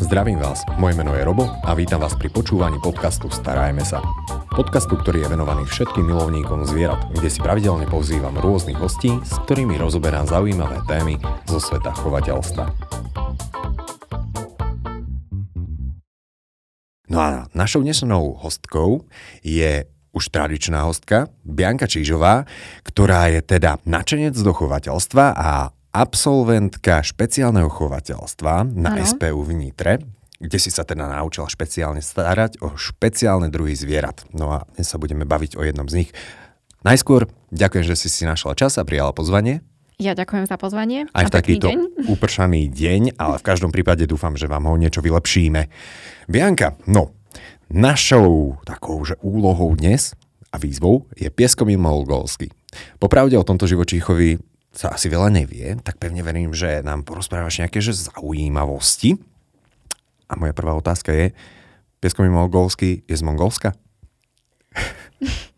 Zdravím vás, moje meno je Robo a vítam vás pri počúvaní podcastu Starajme sa. Podcastu, ktorý je venovaný všetkým milovníkom zvierat, kde si pravidelne pozývam rôznych hostí, s ktorými rozoberám zaujímavé témy zo sveta chovateľstva. No a našou dnešnou hostkou je už tradičná hostka, Bianka Čížová, ktorá je teda načenec do chovateľstva a absolventka špeciálneho chovateľstva na ano. SPU v Nitre, kde si sa teda naučila špeciálne starať o špeciálne druhy zvierat. No a dnes sa budeme baviť o jednom z nich. Najskôr ďakujem, že si si našla čas a prijala pozvanie. Ja ďakujem za pozvanie. Aj v takýto deň. upršaný deň, ale v každom prípade dúfam, že vám ho niečo vylepšíme. Bianka, no, našou takou že úlohou dnes a výzvou je pieskomil mongolsky. Popravde o tomto živočíchovi sa asi veľa nevie, tak pevne verím, že nám porozprávaš nejaké že zaujímavosti. A moja prvá otázka je, pieskomil mongolský je z Mongolska?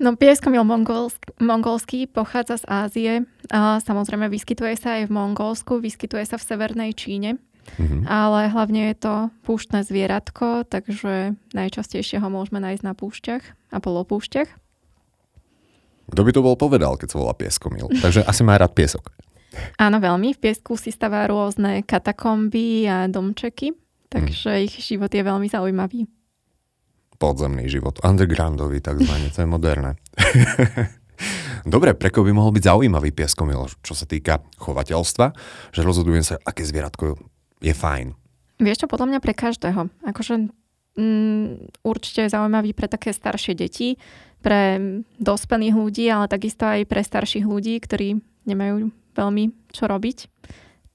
No pieskomil mongolský, mongolský pochádza z Ázie. A samozrejme vyskytuje sa aj v Mongolsku, vyskytuje sa v severnej Číne. Mm-hmm. Ale hlavne je to púštne zvieratko, takže najčastejšie ho môžeme nájsť na púšťach a polopúšťach. Kto by to bol povedal, keď sa volá pieskomil? Takže asi má rád piesok. Áno, veľmi. V piesku si stavá rôzne katakomby a domčeky, takže hmm. ich život je veľmi zaujímavý. Podzemný život, undergroundový takzvaný, to je moderné. Dobre, pre by mohol byť zaujímavý pieskomil, čo sa týka chovateľstva, že rozhodujem sa, aké zvieratko je fajn. Vieš čo, podľa mňa pre každého. Akože mm, určite je zaujímavý pre také staršie deti, pre dospelých ľudí, ale takisto aj pre starších ľudí, ktorí nemajú veľmi čo robiť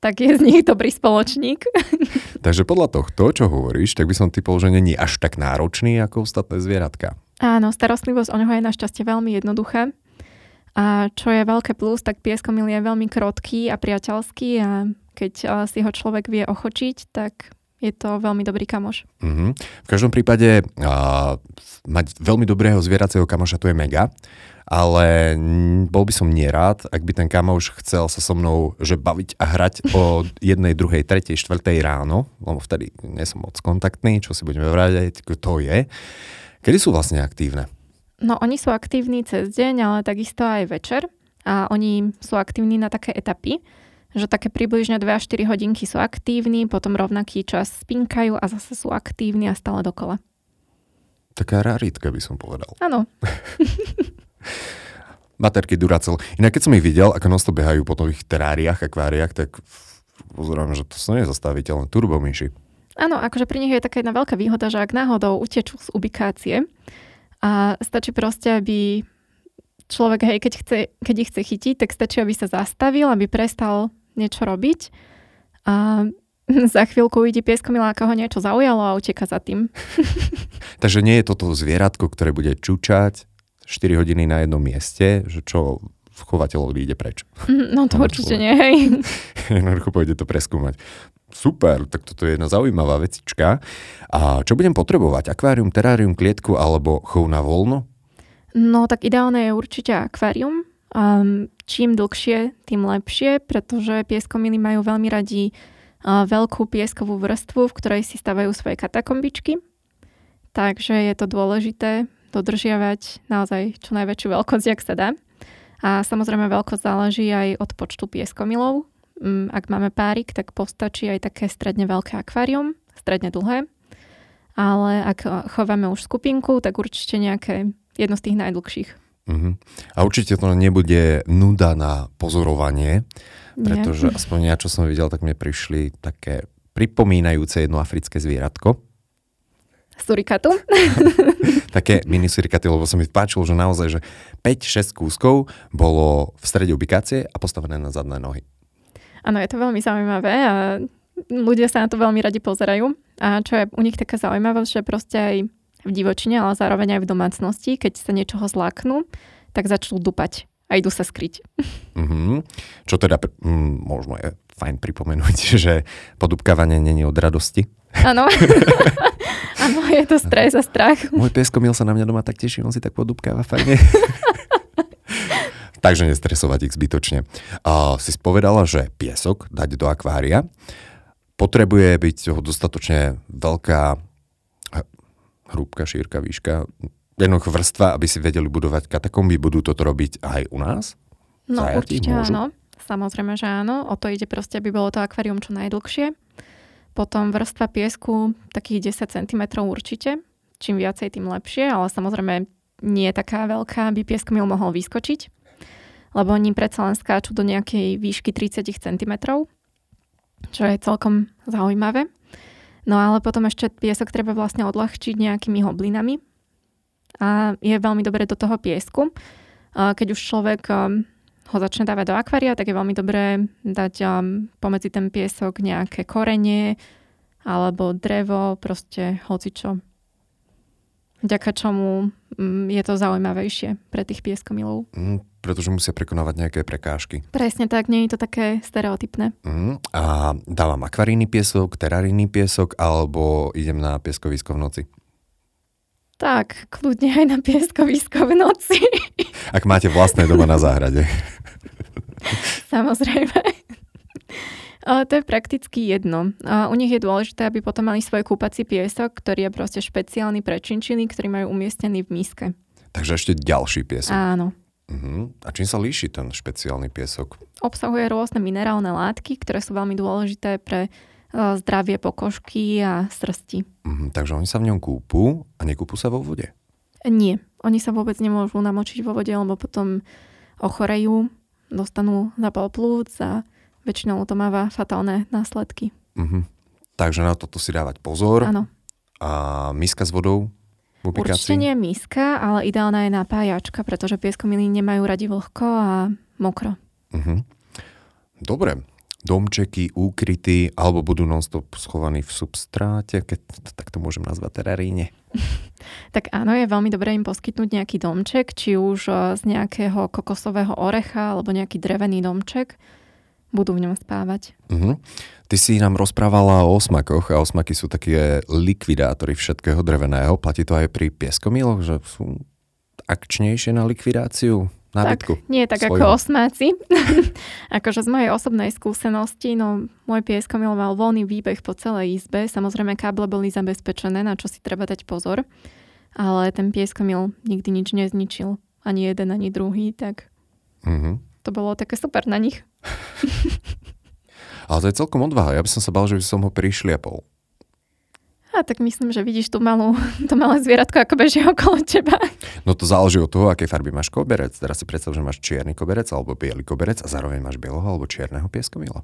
tak je z nich dobrý spoločník. Takže podľa tohto, čo hovoríš, tak by som typol, že není až tak náročný ako ostatné zvieratka. Áno, starostlivosť o neho je našťastie veľmi jednoduché. A čo je veľké plus, tak pieskomil je veľmi krotký a priateľský a keď si ho človek vie ochočiť, tak je to veľmi dobrý kamoš. Mm-hmm. V každom prípade uh, mať veľmi dobrého zvieracieho kamoša to je mega, ale bol by som nerád, ak by ten kamoš chcel sa so mnou že baviť a hrať o jednej, druhej, tretej, štvrtej ráno, lebo vtedy nie som moc kontaktný, čo si budeme vrádať, to je. Kedy sú vlastne aktívne? No oni sú aktívni cez deň, ale takisto aj večer a oni sú aktívni na také etapy, že také približne 2 až 4 hodinky sú aktívni, potom rovnaký čas spinkajú a zase sú aktívni a stále dokola. Taká raritka by som povedal. Áno. Materky Duracell. Inak keď som ich videl, ako nosto behajú po tých teráriách, akváriách, tak pozerám, že to nie je zastaviteľné. Turbomyši. Áno, akože pri nich je taká jedna veľká výhoda, že ak náhodou utečú z ubikácie a stačí proste, aby človek, hej, keď, chce, keď ich chce chytiť, tak stačí, aby sa zastavil, aby prestal niečo robiť a za chvíľku ide pieskomilá, ako ho niečo zaujalo a uteka za tým. Takže nie je toto zvieratko, ktoré bude čučať 4 hodiny na jednom mieste, že čo v chovateľovi ide preč. No to určite nie, hej. Jednoducho pôjde to preskúmať. Super, tak toto je jedna zaujímavá vecička. A čo budem potrebovať? Akvárium, terárium, klietku alebo chov na voľno? No tak ideálne je určite akvárium, Um, čím dlhšie, tým lepšie, pretože pieskomily majú veľmi radi uh, veľkú pieskovú vrstvu, v ktorej si stavajú svoje katakombičky. Takže je to dôležité dodržiavať naozaj čo najväčšiu veľkosť, ak sa dá. A samozrejme veľkosť záleží aj od počtu pieskomilov. Um, ak máme párik, tak postačí aj také stredne veľké akvárium, stredne dlhé. Ale ak chováme už skupinku, tak určite nejaké jedno z tých najdlhších. Uh-huh. A určite to nebude nuda na pozorovanie, pretože Nie. aspoň ja, čo som videl, tak mne prišli také pripomínajúce jedno africké zvieratko. Surikatu? také mini surikaty, lebo sa mi páčilo, že naozaj, že 5-6 kúskov bolo v strede ubikácie a postavené na zadné nohy. Áno, je to veľmi zaujímavé a ľudia sa na to veľmi radi pozerajú. A čo je u nich taká zaujímavosť, že proste aj v divočine, ale zároveň aj v domácnosti, keď sa niečoho zláknú, tak začnú dupať a idú sa skryť. Mm-hmm. Čo teda mm, možno je fajn pripomenúť, že podupkávanie není od radosti. Áno. Áno, je to stres a strach. Môj mil sa na mňa doma tak teší, on si tak podupkáva fajne. Takže nestresovať ich zbytočne. Uh, si spovedala, že piesok dať do akvária. potrebuje byť dostatočne veľká hrúbka, šírka, výška, jednoducho vrstva, aby si vedeli budovať katakomby. Budú toto robiť aj u nás? No Zajatí, určite môžu? áno. Samozrejme, že áno. O to ide proste, aby bolo to akvárium čo najdlhšie. Potom vrstva piesku takých 10 cm určite. Čím viacej, tým lepšie, ale samozrejme nie je taká veľká, aby pieskomil mohol vyskočiť. Lebo oni predsa len skáču do nejakej výšky 30 cm, čo je celkom zaujímavé. No ale potom ešte piesok treba vlastne odľahčiť nejakými hoblinami. A je veľmi dobre do toho piesku. Keď už človek um, ho začne dávať do akvária, tak je veľmi dobré dať um, pomedzi ten piesok nejaké korenie alebo drevo, proste hocičo. Vďaka čomu um, je to zaujímavejšie pre tých pieskomilov. Mm, pretože musia prekonávať nejaké prekážky. Presne tak, nie je to také stereotypné. Mm, a dávam akvarijný piesok, terarijný piesok, alebo idem na pieskovisko v noci? Tak, kľudne aj na pieskovisko v noci. Ak máte vlastné doma na záhrade. Samozrejme. To je prakticky jedno. U nich je dôležité, aby potom mali svoj kúpací piesok, ktorý je proste špeciálny pre činčiny, ktorý majú umiestnený v miske. Takže ešte ďalší piesok. Áno. Uh-huh. A čím sa líši ten špeciálny piesok? Obsahuje rôzne minerálne látky, ktoré sú veľmi dôležité pre uh, zdravie pokožky a srsti. Uh-huh. Takže oni sa v ňom kúpu a nekúpu sa vo vode? Nie. Oni sa vôbec nemôžu namočiť vo vode, lebo potom ochorejú, dostanú zapal plúc a väčšinou to máva fatálne následky. Uh-huh. Takže na toto si dávať pozor. Áno. A miska s vodou Určite nie miska, ale ideálna je napájačka, pretože pieskomily nemajú radi vlhko a mokro. Uh-huh. Dobre. Domčeky, úkryty, alebo budú non-stop schovaní v substráte, keď to takto môžem nazvať teraríne. tak áno, je veľmi dobré im poskytnúť nejaký domček, či už eh, z nejakého kokosového orecha, alebo nejaký drevený domček budú v ňom spávať. Uh-huh. Ty si nám rozprávala o osmakoch a osmaky sú také likvidátory všetkého dreveného. Platí to aj pri pieskomiloch, že sú akčnejšie na likvidáciu nábytku? Tak, nie tak svojho. ako osmáci. akože z mojej osobnej skúsenosti, no môj pieskomil mal voľný výbeh po celej izbe. Samozrejme káble boli zabezpečené, na čo si treba dať pozor. Ale ten pieskomil nikdy nič nezničil. Ani jeden, ani druhý, tak... Uh-huh to bolo také super na nich. Ale to je celkom odvaha. Ja by som sa bal, že by som ho prišliapol. A tak myslím, že vidíš tú malú, to malé zvieratko, ako beží okolo teba. No to záleží od toho, aké farby máš koberec. Teraz si predstav, že máš čierny koberec alebo biely koberec a zároveň máš bieloho alebo čierneho pieskomila.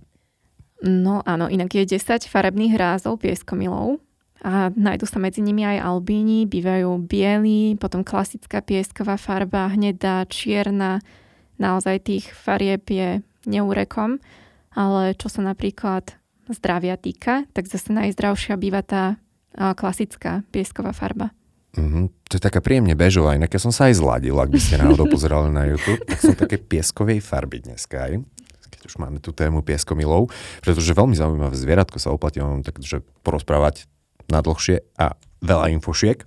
No áno, inak je 10 farebných rázov pieskomilov a nájdu sa medzi nimi aj albíni, bývajú bieli, potom klasická piesková farba, hnedá, čierna, naozaj tých farieb je neúrekom, ale čo sa napríklad zdravia týka, tak zase najzdravšia býva tá klasická piesková farba. Mm-hmm. To je taká príjemne bežová, inak ja som sa aj zladil, ak by ste náhodou pozerali na YouTube, tak som také pieskovej farby dneska aj keď už máme tú tému pieskomilov, pretože veľmi zaujímavé zvieratko sa oplatí vám takže porozprávať na dlhšie a veľa infošiek.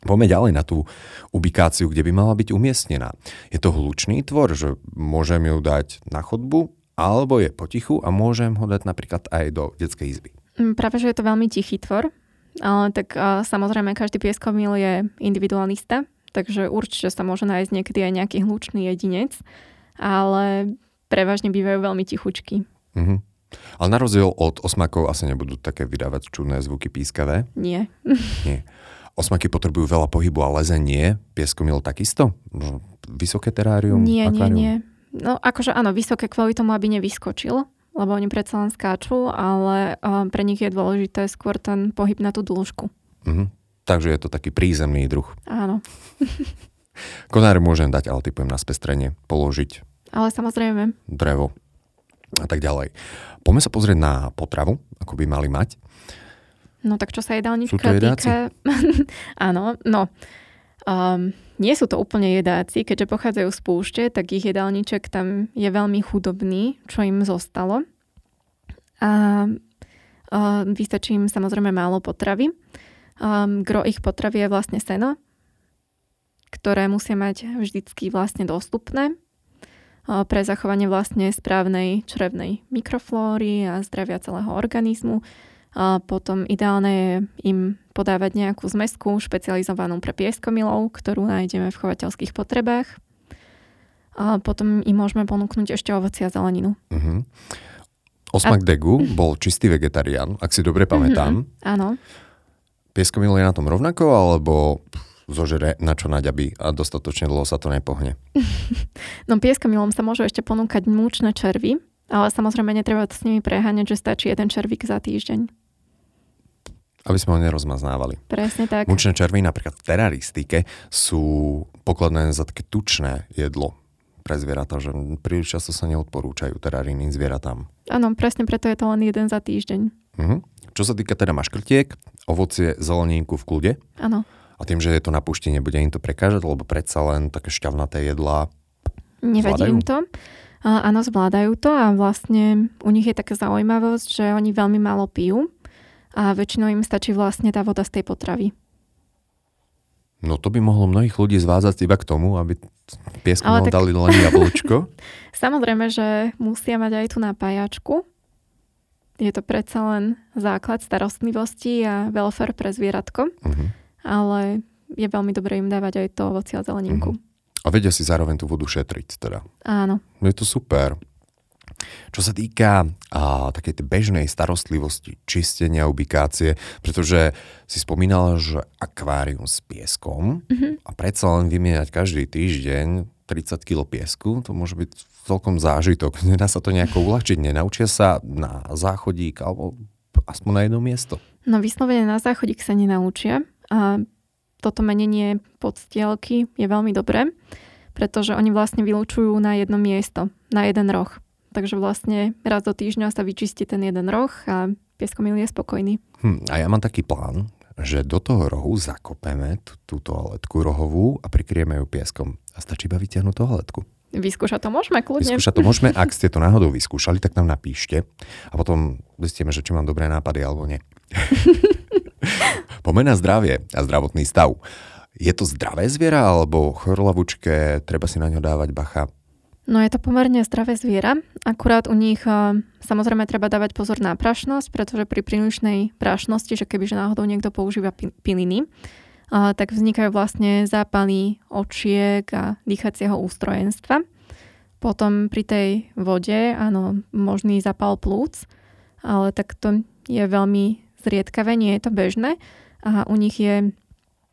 Poďme ďalej na tú ubikáciu, kde by mala byť umiestnená. Je to hlučný tvor, že môžem ju dať na chodbu, alebo je potichu a môžem ho dať napríklad aj do detskej izby. Mm, práve, že je to veľmi tichý tvor, ale tak samozrejme každý pieskomil je individualista, takže určite sa môže nájsť niekedy aj nejaký hlučný jedinec, ale prevažne bývajú veľmi tichučky. Mm-hmm. Ale na rozdiel od osmakov asi nebudú také vydávať čudné zvuky pískavé? Nie. Nie. Osmaky potrebujú veľa pohybu a lezenie. Pieskomil takisto? Vysoké terárium? Nie, akvárium? nie, nie. No akože áno, vysoké kvôli tomu, aby nevyskočil, lebo oni predsa len skáču, ale um, pre nich je dôležité skôr ten pohyb na tú dĺžku. Uh-huh. Takže je to taký prízemný druh. Áno. Konáre môžem dať, ale typujem na spestrenie, položiť. Ale samozrejme. Drevo a tak ďalej. Poďme sa pozrieť na potravu, ako by mali mať. No tak čo sa jedálnička týka... Áno, no. Um, nie sú to úplne jedáci, keďže pochádzajú z púšte, tak ich jedálniček tam je veľmi chudobný, čo im zostalo. A uh, vystačí im samozrejme málo potravy. Um, gro ich potravy je vlastne seno, ktoré musia mať vždycky vlastne dostupné. pre zachovanie vlastne správnej črevnej mikroflóry a zdravia celého organizmu. A potom ideálne je im podávať nejakú zmesku špecializovanú pre pieskomilov, ktorú nájdeme v chovateľských potrebách. A potom im môžeme ponúknuť ešte ovoci a zeleninu. Uh-huh. Osmak a... Degu bol čistý vegetarián, ak si dobre pamätám. Uh-huh. Áno. Pieskomil je na tom rovnako, alebo zožere na čo naďabí a dostatočne dlho sa to nepohne? no pieskomilom sa môžu ešte ponúkať múčne červy, ale samozrejme netreba to s nimi preháňať, že stačí jeden červík za týždeň. Aby sme ho nerozmaznávali. Presne tak. Mučné červy napríklad v teraristike sú pokladné za také tučné jedlo pre zvieratá, že príliš často sa neodporúčajú teraríny zvieratám. Áno, presne preto je to len jeden za týždeň. Uh-huh. Čo sa týka teda maškrtiek, ovocie, zeleninku v kľude. Áno. A tým, že je to na pušti, nebude im to prekážať, lebo predsa len také šťavnaté jedlá Nevadí im to. Áno, zvládajú to a vlastne u nich je taká zaujímavosť, že oni veľmi málo pijú a väčšinou im stačí vlastne tá voda z tej potravy. No to by mohlo mnohých ľudí zvázať iba k tomu, aby pieskom tak... dali len jablčko. Samozrejme, že musia mať aj tú napájačku. Je to predsa len základ starostlivosti a welfare pre zvieratko, uh-huh. ale je veľmi dobré im dávať aj to ovoci a zeleninku. Uh-huh. A vedia si zároveň tú vodu šetriť teda. Áno. Je to super. Čo sa týka a, takej tej bežnej starostlivosti, čistenia, ubikácie, pretože si spomínala, že akvárium s pieskom mm-hmm. a predsa len vymieňať každý týždeň 30 kg piesku, to môže byť celkom zážitok. Nedá sa to nejako uľahčiť, nenaučia sa na záchodík alebo aspoň na jedno miesto. No vyslovene na záchodík sa nenaučia a toto menenie podstielky je veľmi dobré, pretože oni vlastne vylúčujú na jedno miesto, na jeden roh. Takže vlastne raz do týždňa sa vyčistí ten jeden roh a pieskomil je spokojný. Hm, a ja mám taký plán, že do toho rohu zakopeme tú, tú toaletku rohovú a prikrieme ju pieskom. A stačí iba vytiahnuť toaletku. Vyskúšať to môžeme, kľudne. Vyskúšať to môžeme, ak ste to náhodou vyskúšali, tak nám napíšte a potom zistíme, že či mám dobré nápady alebo nie. Pomeň na zdravie a zdravotný stav. Je to zdravé zviera alebo chorlavučké, treba si na ňo dávať bacha? No je to pomerne zdravé zviera, akurát u nich samozrejme treba dávať pozor na prašnosť, pretože pri prílišnej prašnosti, že kebyže náhodou niekto používa piliny, tak vznikajú vlastne zápaly očiek a dýchacieho ústrojenstva. Potom pri tej vode, áno, možný zapal plúc, ale tak to je veľmi zriedkavé, nie je to bežné. A u nich je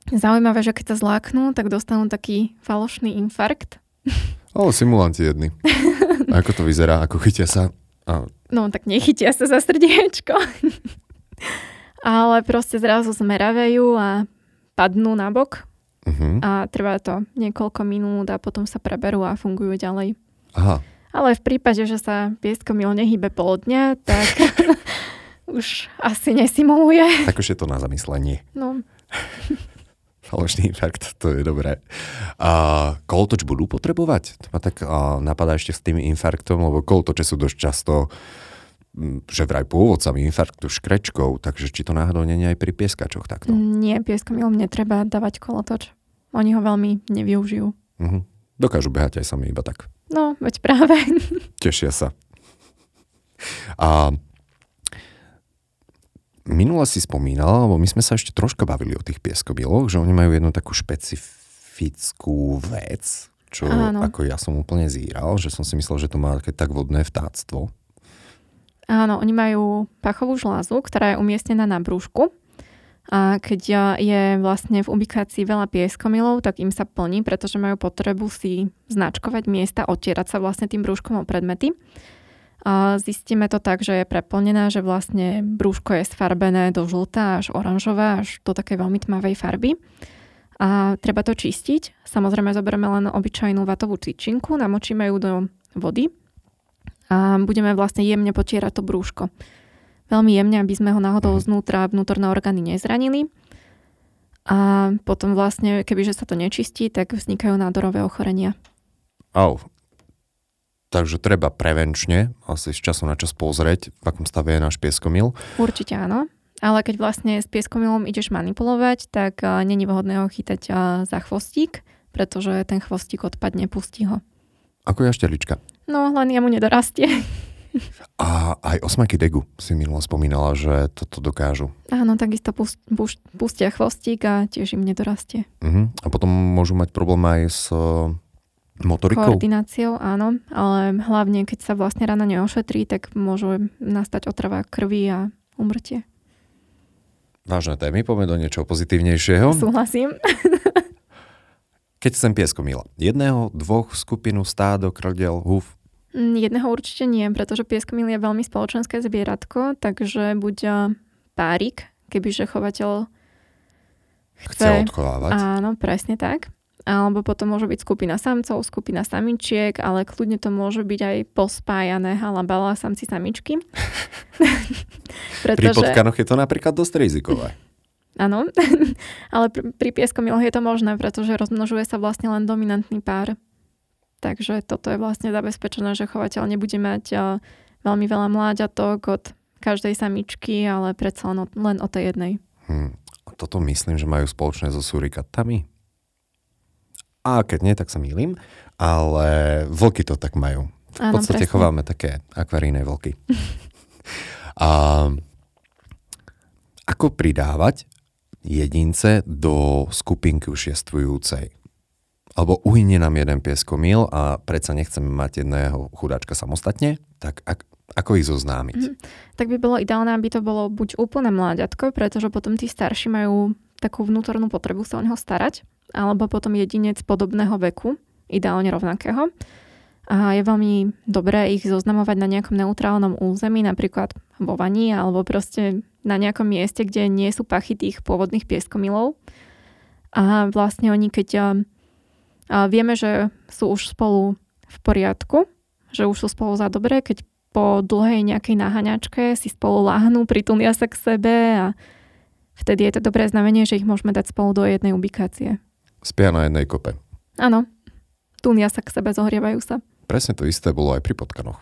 zaujímavé, že keď sa zláknú, tak dostanú taký falošný infarkt. Ale simulanti jedni. Ako to vyzerá? Ako chytia sa? A... No tak nechytia sa za srdiečko. Ale proste zrazu zmeravejú a padnú na bok. Uh-huh. A trvá to niekoľko minút a potom sa preberú a fungujú ďalej. Aha. Ale v prípade, že sa pieskomil nehybe pol dňa, tak už asi nesimuluje. Tak už je to na zamyslenie. No. Falošný infarkt, to je dobré. A kolotoč budú potrebovať? To ma tak a, napadá ešte s tým infarktom, lebo kolotoče sú dosť často že vraj pôvodcami infarktu škrečkou, takže či to náhodou je aj pri pieskačoch takto? Nie, pieskomilom netreba dávať kolotoč. Oni ho veľmi nevyužijú. Uh-huh. Dokážu behať aj sami iba tak. No, veď práve. Tešia sa. A minule si spomínal, lebo my sme sa ešte troška bavili o tých pieskobiloch, že oni majú jednu takú špecifickú vec, čo Áno. ako ja som úplne zíral, že som si myslel, že to má také tak vodné vtáctvo. Áno, oni majú pachovú žlázu, ktorá je umiestnená na brúšku. A keď je vlastne v ubikácii veľa pieskomilov, tak im sa plní, pretože majú potrebu si značkovať miesta, otierať sa vlastne tým brúškom o predmety. Zistíme to tak, že je preplnená, že vlastne brúško je sfarbené do žltá až oranžová, až do také veľmi tmavej farby. A treba to čistiť. Samozrejme zoberieme len obyčajnú vatovú tyčinku, namočíme ju do vody a budeme vlastne jemne potierať to brúško. Veľmi jemne, aby sme ho náhodou mhm. znútra vnútorné orgány nezranili. A potom vlastne, kebyže sa to nečistí, tak vznikajú nádorové ochorenia. Au, Takže treba prevenčne asi z času na čas pozrieť, v akom stave je náš pieskomil. Určite áno. Ale keď vlastne s pieskomilom ideš manipulovať, tak uh, není vhodné ho chytať uh, za chvostík, pretože ten chvostík odpadne, pustí ho. Ako jašterlička. No, len jemu nedorastie. A aj osmaky degu si minulo spomínala, že toto dokážu. Áno, takisto pust, pust, pustia chvostík a tiež im nedorastie. Uh-huh. A potom môžu mať problém aj s motorikou? Koordináciou, áno, ale hlavne keď sa vlastne rana neošetrí, tak môžu nastať otrava krvi a umrtie. Vážne témy, poďme do niečoho pozitívnejšieho. Súhlasím. Keď sem piesko mila, jedného, dvoch, skupinu, stádo, krdel, húf, Mm, jedného určite nie, pretože pieskomil je veľmi spoločenské zvieratko, takže buď párik, kebyže chovateľ chce, chce odchovávať. Áno, presne tak. Alebo potom môže byť skupina samcov, skupina samičiek, ale kľudne to môže byť aj pospájané halabala samci samičky. Pretože... Pri potkanoch je to napríklad dosť rizikové. Áno, ale pri, pri pieskomiloch je to možné, pretože rozmnožuje sa vlastne len dominantný pár. Takže toto je vlastne zabezpečené, že chovateľ nebude mať veľmi veľa mláďatok od každej samičky, ale predsa len, len o tej jednej. Hmm. Toto myslím, že majú spoločné so surikatami. A keď nie, tak sa mýlim. Ale vlky to tak majú. V podstate presne. chováme také akvaríne vlky. A ako pridávať jedince do skupinky už jestvujúcej? alebo uhynie nám jeden pieskomil a predsa nechceme mať jedného chudáčka samostatne, tak ak, ako ich zoznámiť? Mm, tak by bolo ideálne, aby to bolo buď úplne mláďatko, pretože potom tí starší majú takú vnútornú potrebu sa o neho starať, alebo potom jedinec podobného veku, ideálne rovnakého. A je veľmi dobré ich zoznamovať na nejakom neutrálnom území, napríklad vo vani, alebo proste na nejakom mieste, kde nie sú pachy tých pôvodných pieskomilov. A vlastne oni, keď vieme, že sú už spolu v poriadku, že už sú spolu za dobré, keď po dlhej nejakej naháňačke si spolu láhnú, pritúnia sa k sebe a vtedy je to dobré znamenie, že ich môžeme dať spolu do jednej ubikácie. Spia na jednej kope. Áno. Túnia sa k sebe, zohrievajú sa. Presne to isté bolo aj pri potkanoch.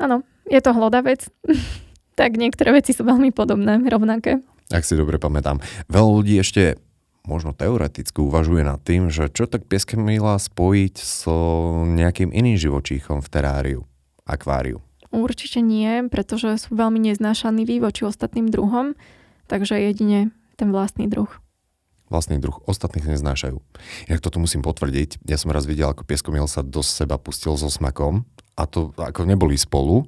Áno, je to vec. tak niektoré veci sú veľmi podobné, rovnaké. Ak si dobre pamätám. Veľa ľudí ešte možno teoreticky uvažuje nad tým, že čo tak pieskemila spojiť so nejakým iným živočíchom v teráriu, akváriu. Určite nie, pretože sú veľmi neznášanliví voči ostatným druhom, takže jedine ten vlastný druh. Vlastný druh. Ostatných neznášajú. Inak toto musím potvrdiť. Ja som raz videl, ako pieskomil sa do seba pustil so smakom a to ako neboli spolu,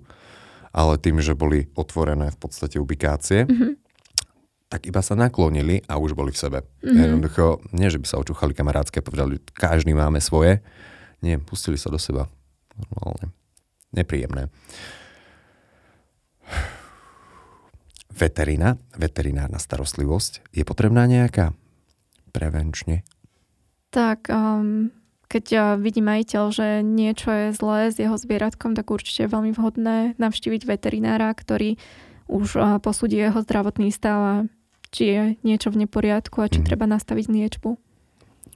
ale tým, že boli otvorené v podstate ubikácie, mm-hmm tak iba sa naklonili a už boli v sebe. Mm-hmm. Jednoducho, nie, že by sa očúchali kamarátske, povedali, každý máme svoje. Nie, pustili sa do seba. Normálne. Nepríjemné. Veterina, veterinárna starostlivosť, je potrebná nejaká prevenčne? Tak, um, keď uh, vidí majiteľ, že niečo je zlé s jeho zvieratkom, tak určite je veľmi vhodné navštíviť veterinára, ktorý už uh, posúdi jeho zdravotný stav a či je niečo v neporiadku a či mm. treba nastaviť liečbu.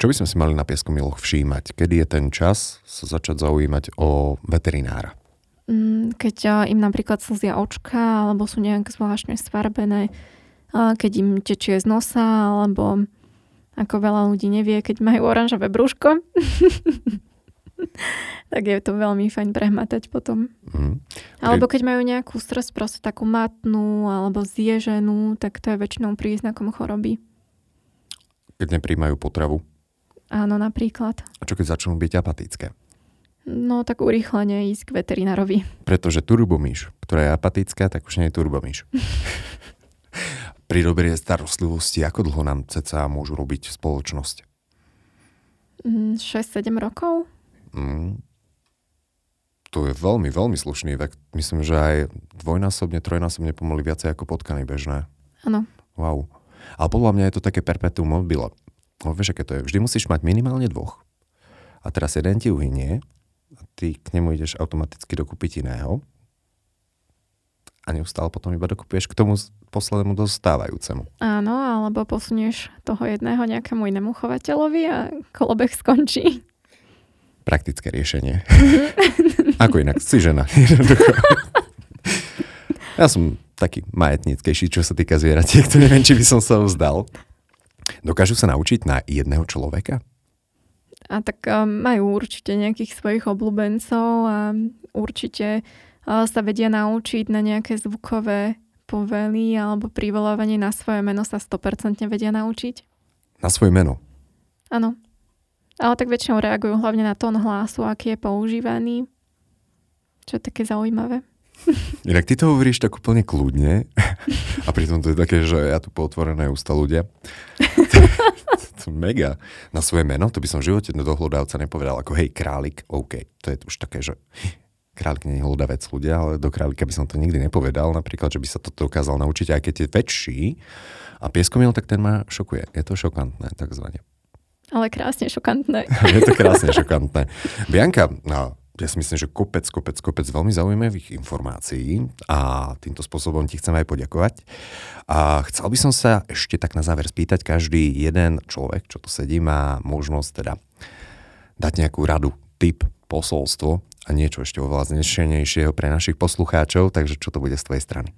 Čo by sme si mali na pieskomiloch všímať? Kedy je ten čas sa začať zaujímať o veterinára? Mm, keď im napríklad slzia očka, alebo sú nejak zvláštne sfarbené, keď im tečie z nosa, alebo ako veľa ľudí nevie, keď majú oranžové brúško. tak je to veľmi fajn prehmatať potom. Mm. Alebo keď majú nejakú stres, proste takú matnú alebo zježenú, tak to je väčšinou príznakom choroby. Keď nepríjmajú potravu? Áno, napríklad. A čo keď začnú byť apatické? No tak urýchlene ísť k veterinárovi. Pretože turbomíš, ktorá je apatická, tak už nie je turbomíš. Pri dobrej starostlivosti, ako dlho nám ceca môžu robiť spoločnosť? 6-7 mm, rokov. Mm, to je veľmi, veľmi slušný vek. Myslím, že aj dvojnásobne, trojnásobne pomaly viacej ako potkany bežné. Áno. Wow. Ale podľa mňa je to také perpetuum mobile. No, vieš, aké to je? Vždy musíš mať minimálne dvoch. A teraz jeden ti uhynie a ty k nemu ideš automaticky dokúpiť iného a neustále potom iba dokupuješ k tomu poslednému dostávajúcemu. Áno, alebo posunieš toho jedného nejakému inému chovateľovi a kolobeh skončí praktické riešenie. Ako inak, si žena. ja som taký majetníckejší, čo sa týka zvieratiek, to neviem, či by som sa vzdal. Dokážu sa naučiť na jedného človeka? A tak um, majú určite nejakých svojich obľúbencov a určite sa vedia naučiť na nejaké zvukové povely alebo privolávanie na svoje meno sa 100% vedia naučiť. Na svoje meno? Áno. Ale tak väčšinou reagujú hlavne na tón hlasu, aký je používaný. Čo je také zaujímavé. Inak ty to hovoríš tak úplne kľudne a pritom to je také, že ja tu pootvorené ústa ľudia. to mega. Na svoje meno, to by som v živote do hlodavca nepovedal ako hej, králik, OK. To je už také, že králik nie je hlodavec ľudia, ale do králika by som to nikdy nepovedal. Napríklad, že by sa to dokázal naučiť, aj keď je väčší a pieskomil, tak ten ma šokuje. Je to šokantné, takzvané. Ale krásne šokantné. je to krásne šokantné. Bianka, no, ja si myslím, že kopec, kopec, kopec veľmi zaujímavých informácií a týmto spôsobom ti chcem aj poďakovať. A chcel by som sa ešte tak na záver spýtať, každý jeden človek, čo tu sedí, má možnosť teda dať nejakú radu, tip, posolstvo a niečo ešte oveľa znešenejšieho pre našich poslucháčov, takže čo to bude z tvojej strany?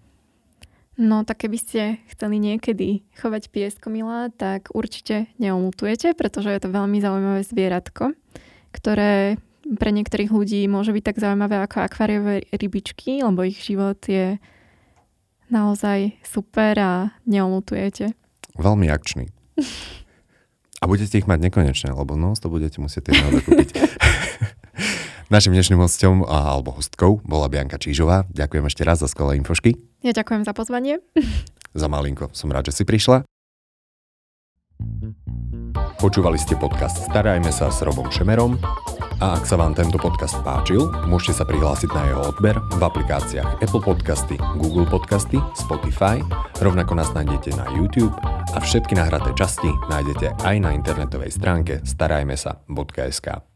No tak keby ste chceli niekedy chovať pieskomila, tak určite neomutujete, pretože je to veľmi zaujímavé zvieratko, ktoré pre niektorých ľudí môže byť tak zaujímavé ako akváriové rybičky, lebo ich život je naozaj super a neomutujete. Veľmi akčný. A budete ich mať nekonečne, lebo no, to budete musieť jedného dokúpiť. Našim dnešným hostom alebo hostkou bola Bianka Čížová. Ďakujem ešte raz za skvelé infošky. Ja ďakujem za pozvanie. za malinko. Som rád, že si prišla. Počúvali ste podcast Starajme sa s Robom Šemerom a ak sa vám tento podcast páčil, môžete sa prihlásiť na jeho odber v aplikáciách Apple Podcasty, Google Podcasty, Spotify, rovnako nás nájdete na YouTube a všetky nahraté časti nájdete aj na internetovej stránke starajmesa.sk.